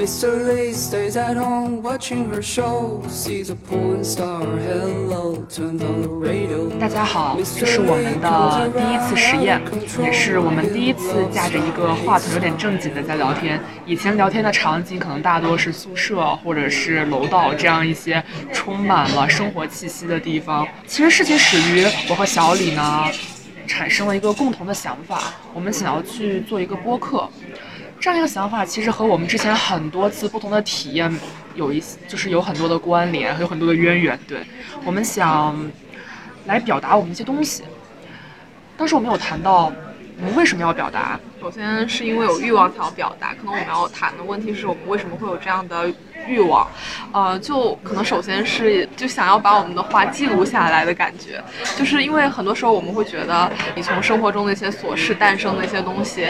Mr. Lee stays at home watching her show, sees a porn star. Hello, turns on the radio. 大家好，这是我们的第一次实验，也是我们第一次架着一个话筒有点正经的在聊天。以前聊天的场景可能大多是宿舍或者是楼道这样一些充满了生活气息的地方。其实事情始于我和小李呢，产生了一个共同的想法，我们想要去做一个播客。这样一个想法其实和我们之前很多次不同的体验有一就是有很多的关联，有很多的渊源。对，我们想来表达我们一些东西。当时我们有谈到我们为什么要表达，首先是因为有欲望才要表达，可能我们要谈的问题是我们为什么会有这样的。欲望，呃，就可能首先是就想要把我们的话记录下来的感觉，就是因为很多时候我们会觉得你从生活中的一些琐事诞生的一些东西，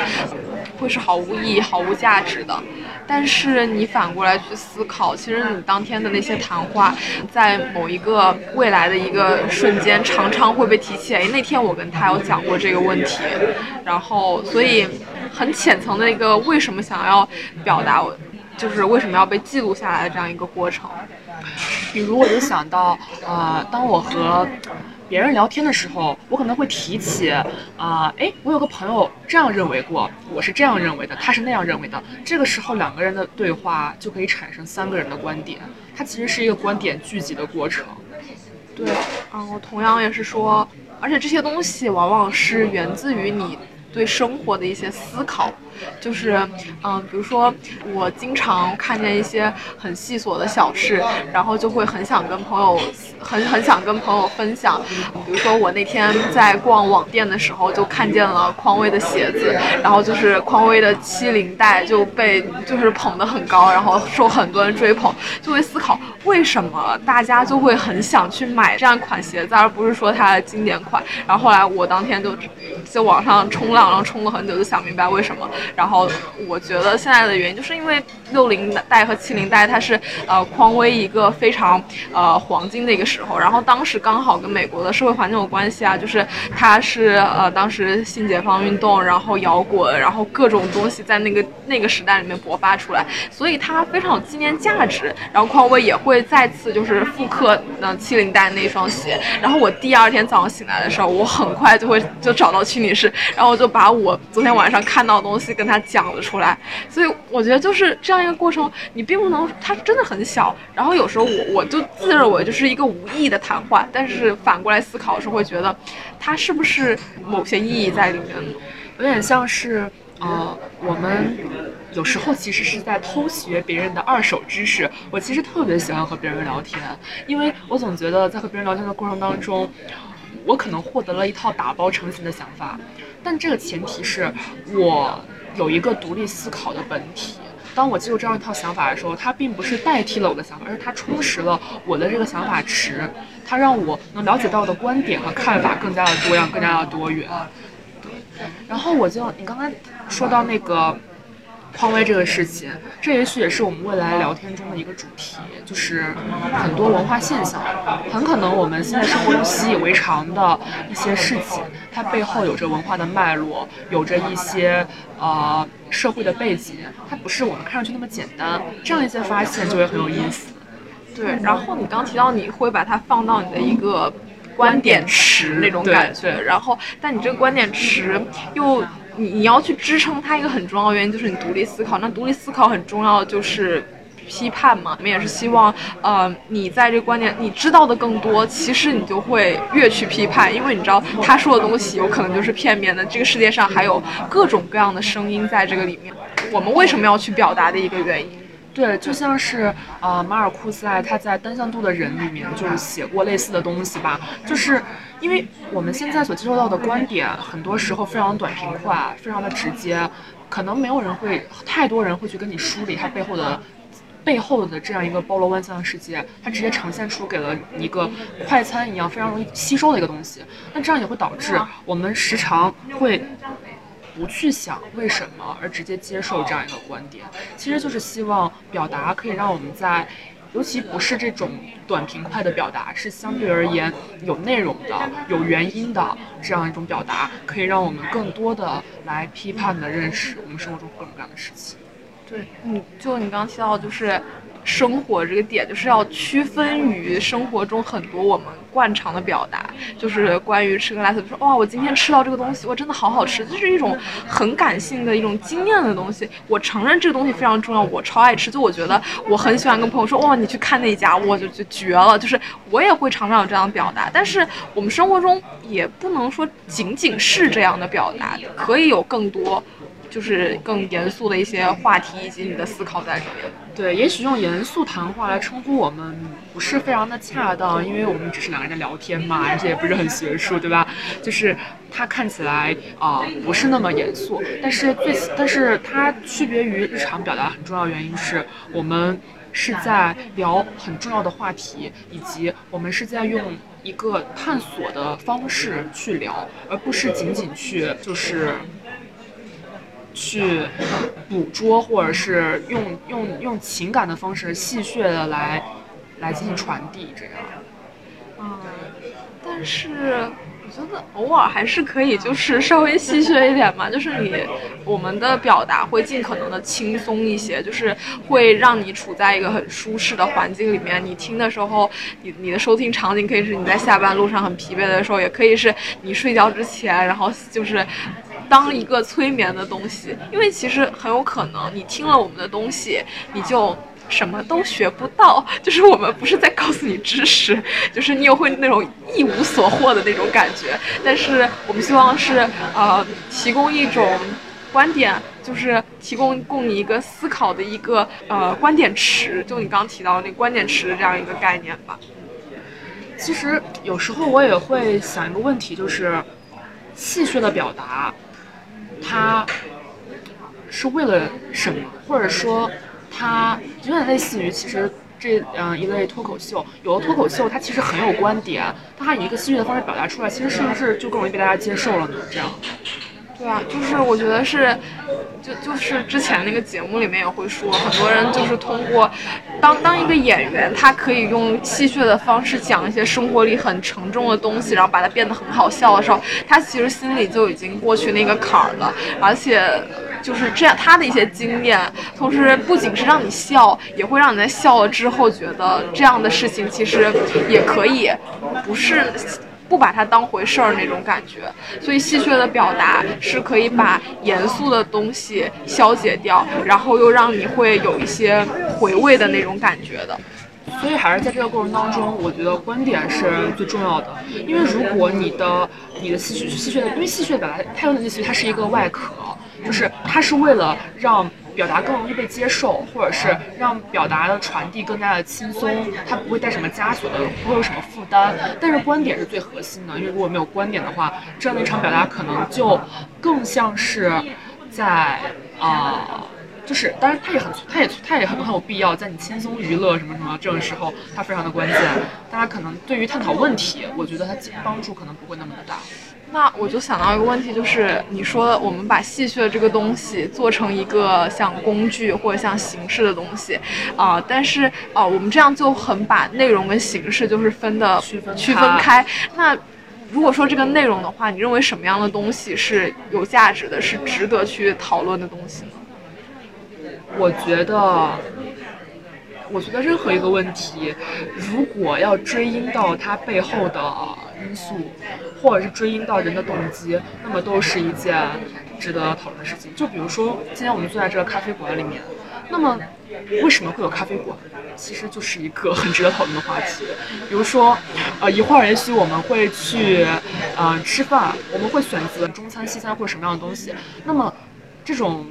会是毫无意义、毫无价值的。但是你反过来去思考，其实你当天的那些谈话，在某一个未来的一个瞬间，常常会被提起。哎，那天我跟他有讲过这个问题，然后所以很浅层的一个为什么想要表达我。就是为什么要被记录下来的这样一个过程，比如我就想到，呃，当我和别人聊天的时候，我可能会提起，啊，哎，我有个朋友这样认为过，我是这样认为的，他是那样认为的。这个时候两个人的对话就可以产生三个人的观点，它其实是一个观点聚集的过程。对，嗯，我同样也是说，而且这些东西往往是源自于你。对生活的一些思考，就是，嗯，比如说我经常看见一些很细琐的小事，然后就会很想跟朋友，很很想跟朋友分享。比如说我那天在逛网店的时候，就看见了匡威的鞋子，然后就是匡威的七零代就被就是捧得很高，然后受很多人追捧，就会思考为什么大家就会很想去买这样款鞋子，而不是说它的经典款。然后后来我当天就在网上冲浪。然后冲了很久，就想明白为什么。然后我觉得现在的原因，就是因为六零代和七零代，它是呃匡威一个非常呃黄金的一个时候。然后当时刚好跟美国的社会环境有关系啊，就是它是呃当时新解放运动，然后摇滚，然后各种东西在那个那个时代里面勃发出来，所以它非常有纪念价值。然后匡威也会再次就是复刻那七零代那双鞋。然后我第二天早上醒来的时候，我很快就会就找到屈女士，然后我就。把我昨天晚上看到的东西跟她讲了出来，所以我觉得就是这样一个过程，你并不能，它真的很小。然后有时候我我就自认为就是一个无意义的谈话，但是反过来思考的时候会觉得，它是不是某些意义在里面？有点像是，呃，我们有时候其实是在偷学别人的二手知识。我其实特别喜欢和别人聊天，因为我总觉得在和别人聊天的过程当中。我可能获得了一套打包成型的想法，但这个前提是我有一个独立思考的本体。当我记住这样一套想法的时候，它并不是代替了我的想法，而是它充实了我的这个想法池，它让我能了解到的观点和看法更加的多样，更加的多元。对然后我就你刚才说到那个。匡威这个事情，这也许也是我们未来聊天中的一个主题，就是很多文化现象，很可能我们现在生活中习以为常的一些事情，它背后有着文化的脉络，有着一些呃社会的背景，它不是我们看上去那么简单。这样一些发现就会很有意思。对，然后你刚提到你会把它放到你的一个观点池那种感觉，然后但你这个观点池又。你你要去支撑它一个很重要的原因就是你独立思考，那独立思考很重要就是批判嘛。我们也是希望，呃，你在这个观点你知道的更多，其实你就会越去批判，因为你知道他说的东西有可能就是片面的。这个世界上还有各种各样的声音在这个里面，我们为什么要去表达的一个原因。对，就像是呃，马尔库塞他在《单向度的人》里面就是写过类似的东西吧，就是因为我们现在所接受到的观点，很多时候非常短平快，非常的直接，可能没有人会，太多人会去跟你梳理它背后的背后的这样一个包罗万象的世界，它直接呈现出给了一个快餐一样非常容易吸收的一个东西，那这样也会导致我们时常会。不去想为什么，而直接接受这样一个观点，其实就是希望表达可以让我们在，尤其不是这种短平快的表达，是相对而言有内容的、有原因的这样一种表达，可以让我们更多的来批判的认识我们生活中各种各样的事情。对，嗯，就你刚提到，就是生活这个点，就是要区分于生活中很多我们惯常的表达，就是关于吃个辣子，说哇，我今天吃到这个东西，我真的好好吃，这是一种很感性的一种经验的东西。我承认这个东西非常重要，我超爱吃，就我觉得我很喜欢跟朋友说，哇，你去看那家，我就就绝了，就是我也会常常有这样的表达。但是我们生活中也不能说仅仅是这样的表达，可以有更多。就是更严肃的一些话题以及你的思考在里面。对，也许用严肃谈话来称呼我们不是非常的恰当，因为我们只是两个人在聊天嘛，而且也不是很学术，对吧？就是它看起来啊不是那么严肃，但是最但是它区别于日常表达很重要的原因是我们是在聊很重要的话题，以及我们是在用一个探索的方式去聊，而不是仅仅去就是。去捕捉，或者是用用用情感的方式戏谑的来来进行传递，这样。嗯，但是我觉得偶尔还是可以，就是稍微戏谑一点嘛。就是你我们的表达会尽可能的轻松一些，就是会让你处在一个很舒适的环境里面。你听的时候，你你的收听场景可以是你在下班路上很疲惫的时候，也可以是你睡觉之前，然后就是。当一个催眠的东西，因为其实很有可能你听了我们的东西，你就什么都学不到。就是我们不是在告诉你知识，就是你也会那种一无所获的那种感觉。但是我们希望是呃提供一种观点，就是提供供你一个思考的一个呃观点池，就你刚刚提到那观点池的这样一个概念吧。其实有时候我也会想一个问题，就是戏谑的表达。他是为了什么？或者说，他有点类似于其实这嗯一类脱口秀。有的脱口秀它其实很有观点，但它以一个戏剧的方式表达出来，其实是不是就更容易被大家接受了呢？这样。对啊，就是我觉得是，就是之前那个节目里面也会说，很多人就是通过当当一个演员，他可以用戏谑的方式讲一些生活里很沉重的东西，然后把它变得很好笑的时候，他其实心里就已经过去那个坎儿了。而且就是这样，他的一些经验，同时不仅是让你笑，也会让你在笑了之后觉得这样的事情其实也可以，不是。不把它当回事儿那种感觉，所以戏谑的表达是可以把严肃的东西消解掉，然后又让你会有一些回味的那种感觉的。所以还是在这个过程当中，我觉得观点是最重要的。因为如果你的你的戏谑戏谑的，因为戏谑本来它用的戏谑，它是一个外壳，就是它是为了让。表达更容易被接受，或者是让表达的传递更加的轻松，它不会带什么枷锁的，不会有什么负担。但是观点是最核心的，因为如果没有观点的话，这样的一场表达可能就更像是在啊，就是当然它也很，它也它也很很有必要，在你轻松娱乐什么什么这种时候，它非常的关键。大家可能对于探讨问题，我觉得它帮助可能不会那么的大。那我就想到一个问题，就是你说我们把戏谑这个东西做成一个像工具或者像形式的东西，啊，但是啊，我们这样就很把内容跟形式就是分的区分区分开。那如果说这个内容的话，你认为什么样的东西是有价值的，是值得去讨论的东西呢？我觉得。我觉得任何一个问题，如果要追因到它背后的因素，或者是追因到人的动机，那么都是一件值得讨论的事情。就比如说，今天我们坐在这个咖啡馆里面，那么为什么会有咖啡馆？其实就是一个很值得讨论的话题。比如说，呃，一会儿也许我们会去，呃，吃饭，我们会选择中餐、西餐或者什么样的东西。那么，这种。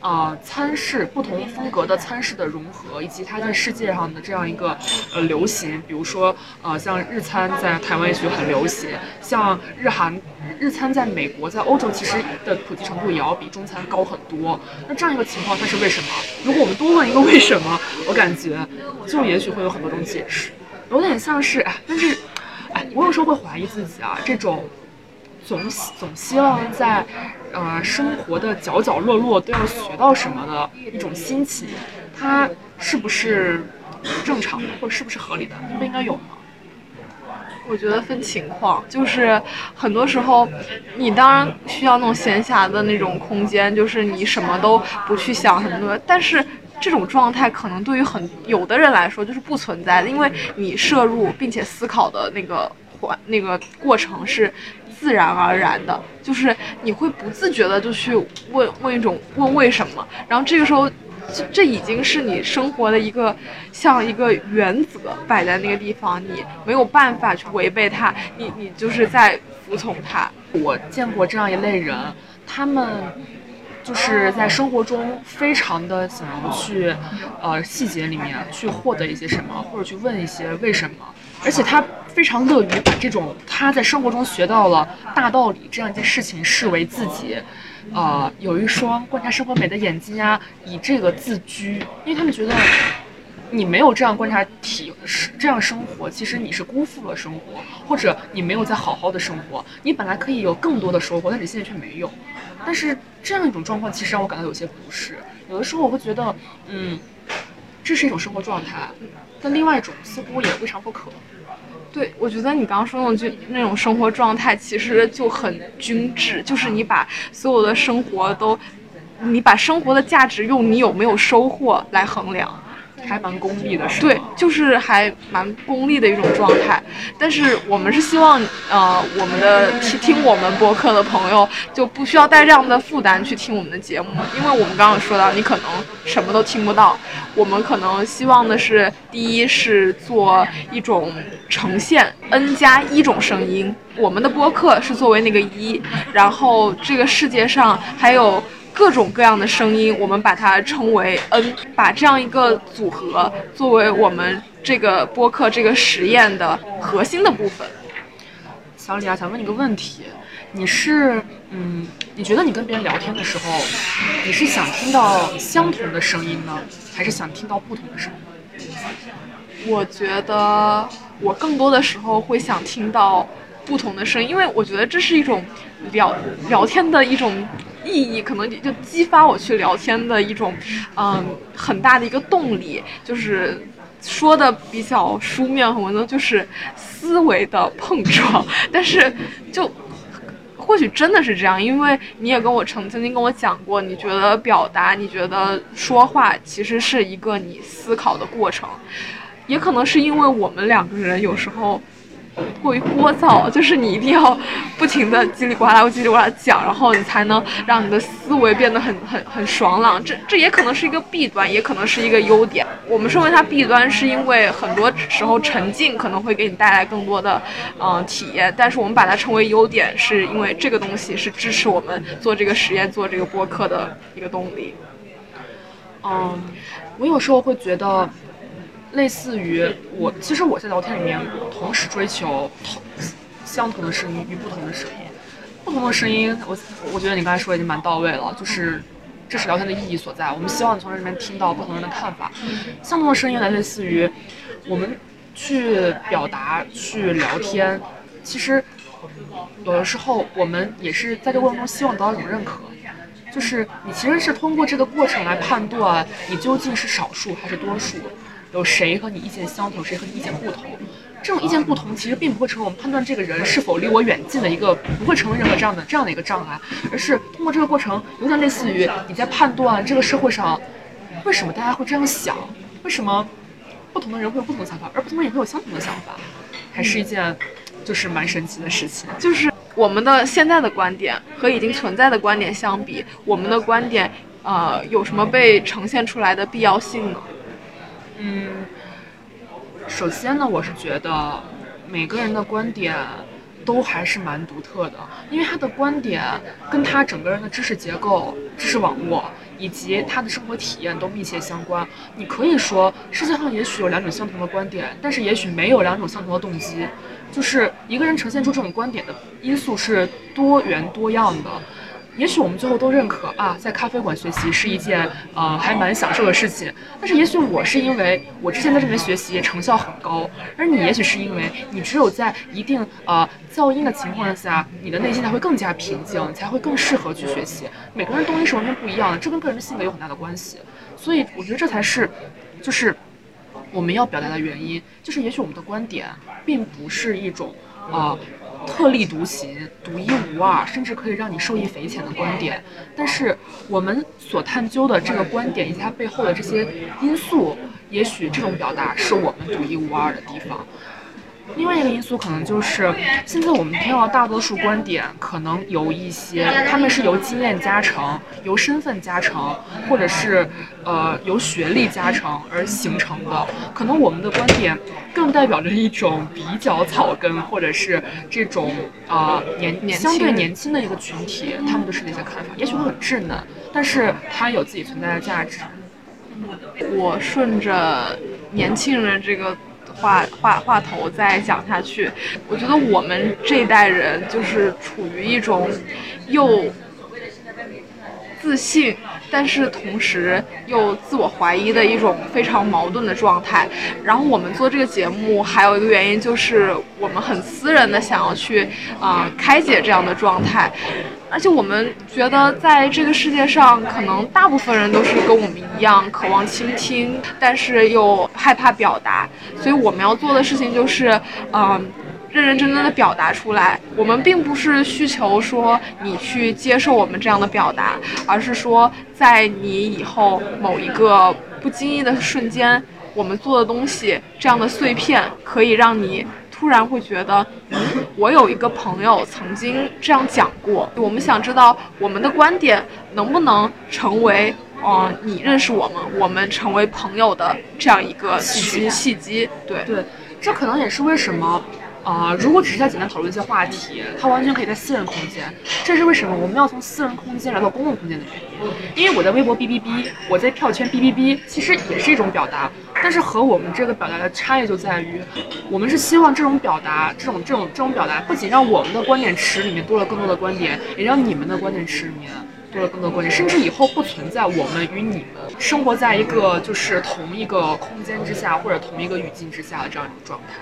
啊，餐式不同风格的餐式的融合，以及它在世界上的这样一个呃流行，比如说呃，像日餐在台湾也许很流行，像日韩日餐在美国在欧洲其实的普及程度也要比中餐高很多。那这样一个情况它是为什么？如果我们多问一个为什么，我感觉就也许会有很多种解释，有点像是哎，但是哎，我有时候会怀疑自己啊，这种。总总希望在，呃，生活的角角落落都要学到什么的一种心情，它是不是正常的，或者是不是合理的？不应该有吗？我觉得分情况，就是很多时候，你当然需要那种闲暇的那种空间，就是你什么都不去想什么的。但是这种状态可能对于很有的人来说就是不存在的，因为你摄入并且思考的那个环那个过程是自然而然的，就是你会不自觉的就去问问一种问为什么，然后这个时候。这这已经是你生活的一个像一个原则摆在那个地方，你没有办法去违背它，你你就是在服从它。我见过这样一类人，他们就是在生活中非常的想要去，呃细节里面去获得一些什么，或者去问一些为什么，而且他非常乐于把这种他在生活中学到了大道理这样一件事情视为自己。呃，有一双观察生活美的眼睛啊，以这个自居，因为他们觉得你没有这样观察体是，这样生活，其实你是辜负了生活，或者你没有在好好的生活。你本来可以有更多的收获，但你现在却没有。但是这样一种状况，其实让我感到有些不适。有的时候我会觉得，嗯，这是一种生活状态，但另外一种似乎也未尝不可。对，我觉得你刚刚说那种就那种生活状态，其实就很均质，就是你把所有的生活都，你把生活的价值用你有没有收获来衡量。还蛮功利的，是对，就是还蛮功利的一种状态。但是我们是希望，呃，我们的听听我们播客的朋友就不需要带这样的负担去听我们的节目，因为我们刚刚说到，你可能什么都听不到。我们可能希望的是，第一是做一种呈现 n 加一种声音，我们的播客是作为那个一，然后这个世界上还有。各种各样的声音，我们把它称为 N，把这样一个组合作为我们这个播客这个实验的核心的部分。小李啊，想问你个问题，你是嗯，你觉得你跟别人聊天的时候，你是想听到相同的声音呢，还是想听到不同的声音？我觉得我更多的时候会想听到不同的声音，因为我觉得这是一种聊聊天的一种。意义可能就激发我去聊天的一种，嗯，很大的一个动力，就是说的比较书面和文字，就是思维的碰撞。但是就或许真的是这样，因为你也跟我曾曾经跟我讲过，你觉得表达，你觉得说话其实是一个你思考的过程，也可能是因为我们两个人有时候。过于聒噪，就是你一定要不停的叽里呱啦、叽里呱啦讲，然后你才能让你的思维变得很很很爽朗。这这也可能是一个弊端，也可能是一个优点。我们说为它弊端，是因为很多时候沉浸可能会给你带来更多的嗯体验，但是我们把它称为优点，是因为这个东西是支持我们做这个实验、做这个播客的一个动力。嗯，我有时候会觉得。类似于我，其实我在聊天里面同时追求同相同的声音与不同的声音，不同的声音，我我觉得你刚才说已经蛮到位了，就是这是聊天的意义所在。我们希望从这里面听到不同人的看法，相同的声音来类似于我们去表达、去聊天。其实有的时候我们也是在这个过程中希望得到一种认可，就是你其实是通过这个过程来判断你究竟是少数还是多数。有谁和你意见相同，谁和你意见不同？这种意见不同，其实并不会成为我们判断这个人是否离我远近的一个，不会成为任何这样的这样的一个障碍，而是通过这个过程，有点类似于你在判断这个社会上为什么大家会这样想，为什么不同的人会有不同的想法，而不同的人也会有相同的想法，还是一件就是蛮神奇的事情。就是我们的现在的观点和已经存在的观点相比，我们的观点呃有什么被呈现出来的必要性呢？嗯，首先呢，我是觉得每个人的观点都还是蛮独特的，因为他的观点跟他整个人的知识结构、知识网络以及他的生活体验都密切相关。你可以说世界上也许有两种相同的观点，但是也许没有两种相同的动机，就是一个人呈现出这种观点的因素是多元多样的。也许我们最后都认可啊，在咖啡馆学习是一件呃还蛮享受的事情。但是也许我是因为我之前在这边学习成效很高，而你也许是因为你只有在一定呃噪音的情况下，你的内心才会更加平静，才会更适合去学习。每个人动力是完全不一样的，这跟个人的性格有很大的关系。所以我觉得这才是，就是我们要表达的原因，就是也许我们的观点并不是一种啊、特立独行、独一无二，甚至可以让你受益匪浅的观点。但是我们所探究的这个观点以及它背后的这些因素，也许这种表达是我们独一无二的地方。另外一个因素可能就是，现在我们听到大多数观点，可能有一些他们是由经验加成、由身份加成，或者是呃由学历加成而形成的。可能我们的观点更代表着一种比较草根，或者是这种呃年年相对年轻的一个群体，他们的是那些看法，也许会很稚嫩，但是它有自己存在的价值。我顺着年轻人这个话话话头再讲下去，我觉得我们这一代人就是处于一种又自信，但是同时又自我怀疑的一种非常矛盾的状态。然后我们做这个节目还有一个原因就是我们很私人的想要去啊、开解这样的状态。而且我们觉得，在这个世界上，可能大部分人都是跟我们一样，渴望倾听，但是又害怕表达。所以我们要做的事情就是，嗯、认认真真的表达出来。我们并不是需求说你去接受我们这样的表达，而是说在你以后某一个不经意的瞬间，我们做的东西这样的碎片，可以让你突然会觉得，嗯，我有一个朋友曾经这样讲过。我们想知道我们的观点能不能成为，呃，你认识我们，我们成为朋友的这样一个契机。契机，对。对，这可能也是为什么，啊、如果只是在简单讨论一些话题，它完全可以在私人空间。这是为什么我们要从私人空间来到公共空间的原因。因为我在微博哔哔哔，我在票圈哔哔哔，其实也是一种表达，但是和我们这个表达的差异就在于，我们是希望这种表达，这种这种这种表达，不仅让我们的观点池里面多了更多的观点，也让你们的观点池里面。多了更多观点，甚至以后不存在我们与你们生活在一个就是同一个空间之下或者同一个语境之下的这样一种状态。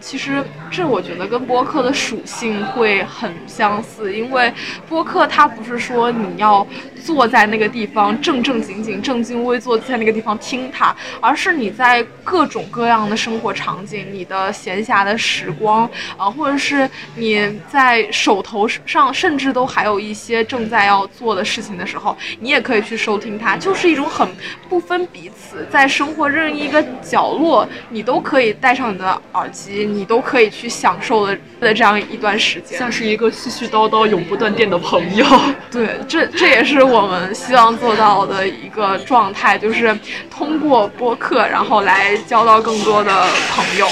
其实这我觉得跟播客的属性会很相似，因为播客它不是说你要坐在那个地方正正经经、正襟危坐在那个地方听它，而是你在各种各样的生活场景、你的闲暇的时光啊、或者是你在手头上，甚至都还有一些正在要做的事情的时候，你也可以去收听它，就是一种很不分彼此，在生活任意一个角落，你都可以戴上你的耳机，你都可以去享受的的这样一段时间。像是一个絮絮叨叨、永不断电的朋友。对，这这也是我们希望做到的一个状态，就是通过播客，然后来交到更多的朋友。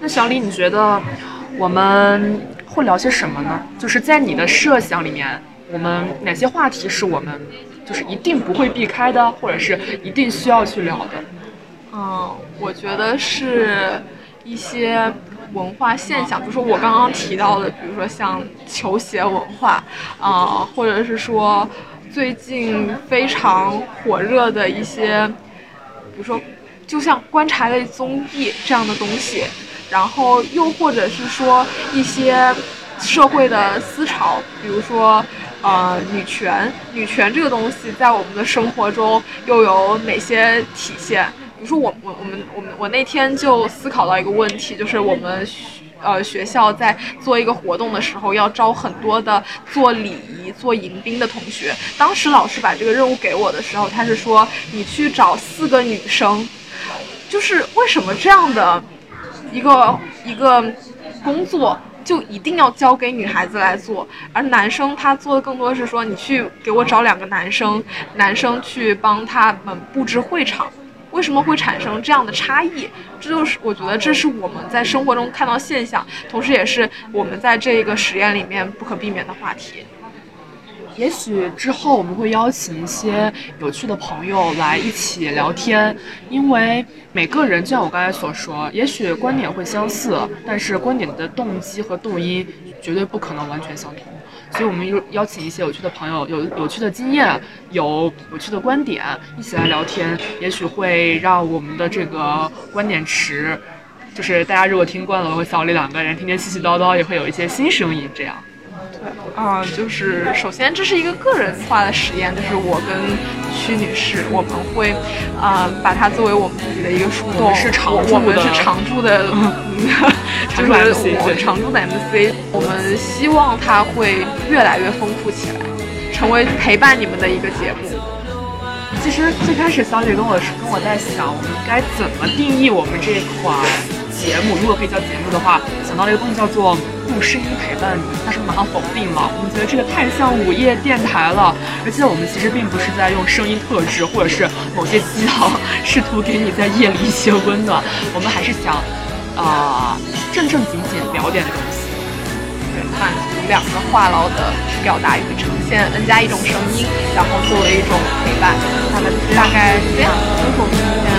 那小李，你觉得我们会聊些什么呢？就是在你的设想里面，我们哪些话题是我们就是一定不会避开的，或者是一定需要去聊的？嗯，我觉得是一些文化现象，比如说我刚刚提到的，比如说像球鞋文化，啊、或者是说最近非常火热的一些，比如说就像观察类综艺这样的东西，然后又或者是说一些社会的思潮，比如说。呃，女权，女权这个东西在我们的生活中又有哪些体现？就是我我我们我们我那天就思考到一个问题，就是我们学呃学校在做一个活动的时候，要招很多的做礼仪、做迎宾的同学。当时老师把这个任务给我的时候，他是说你去找四个女生，就是为什么这样的一个一个工作就一定要交给女孩子来做，而男生他做的更多是说，你去给我找两个男生，男生去帮他们布置会场。为什么会产生这样的差异？这就是我觉得这是我们在生活中看到现象，同时也是我们在这个实验里面不可避免的话题。也许之后我们会邀请一些有趣的朋友来一起聊天，因为每个人就像我刚才所说，也许观点会相似，但是观点的动机和动因绝对不可能完全相同。所以，我们邀邀请一些有趣的朋友，有有趣的经验，有有趣的观点，一起来聊天，也许会让我们的这个观点池，就是大家如果听惯了我和小李两个人天天絮絮叨叨，也会有一些新声音。这样，对，啊、就是首先这是一个个人化的实验，就是我跟屈女士，我们会啊、把它作为我们自己的一个树洞，我们是常驻我我们的是常驻的，就是我对常驻的 MC，我们希望它会越来越丰富起来，成为陪伴你们的一个节目。其实最开始小李跟我说，跟我在想，我们该怎么定义我们这款节目？如果可以叫节目的话，想到了一个东西叫做用声音陪伴你，但是马上否定了。我们觉得这个太像午夜电台了，而且我们其实并不是在用声音特质或者是某些鸡汤试图给你在夜里一些温暖，我们还是想，啊、正正经经聊点东西。对，满足两个话痨的表达与呈现，N 加一种声音，然后作为一种陪伴，那么大概是这样。分手时间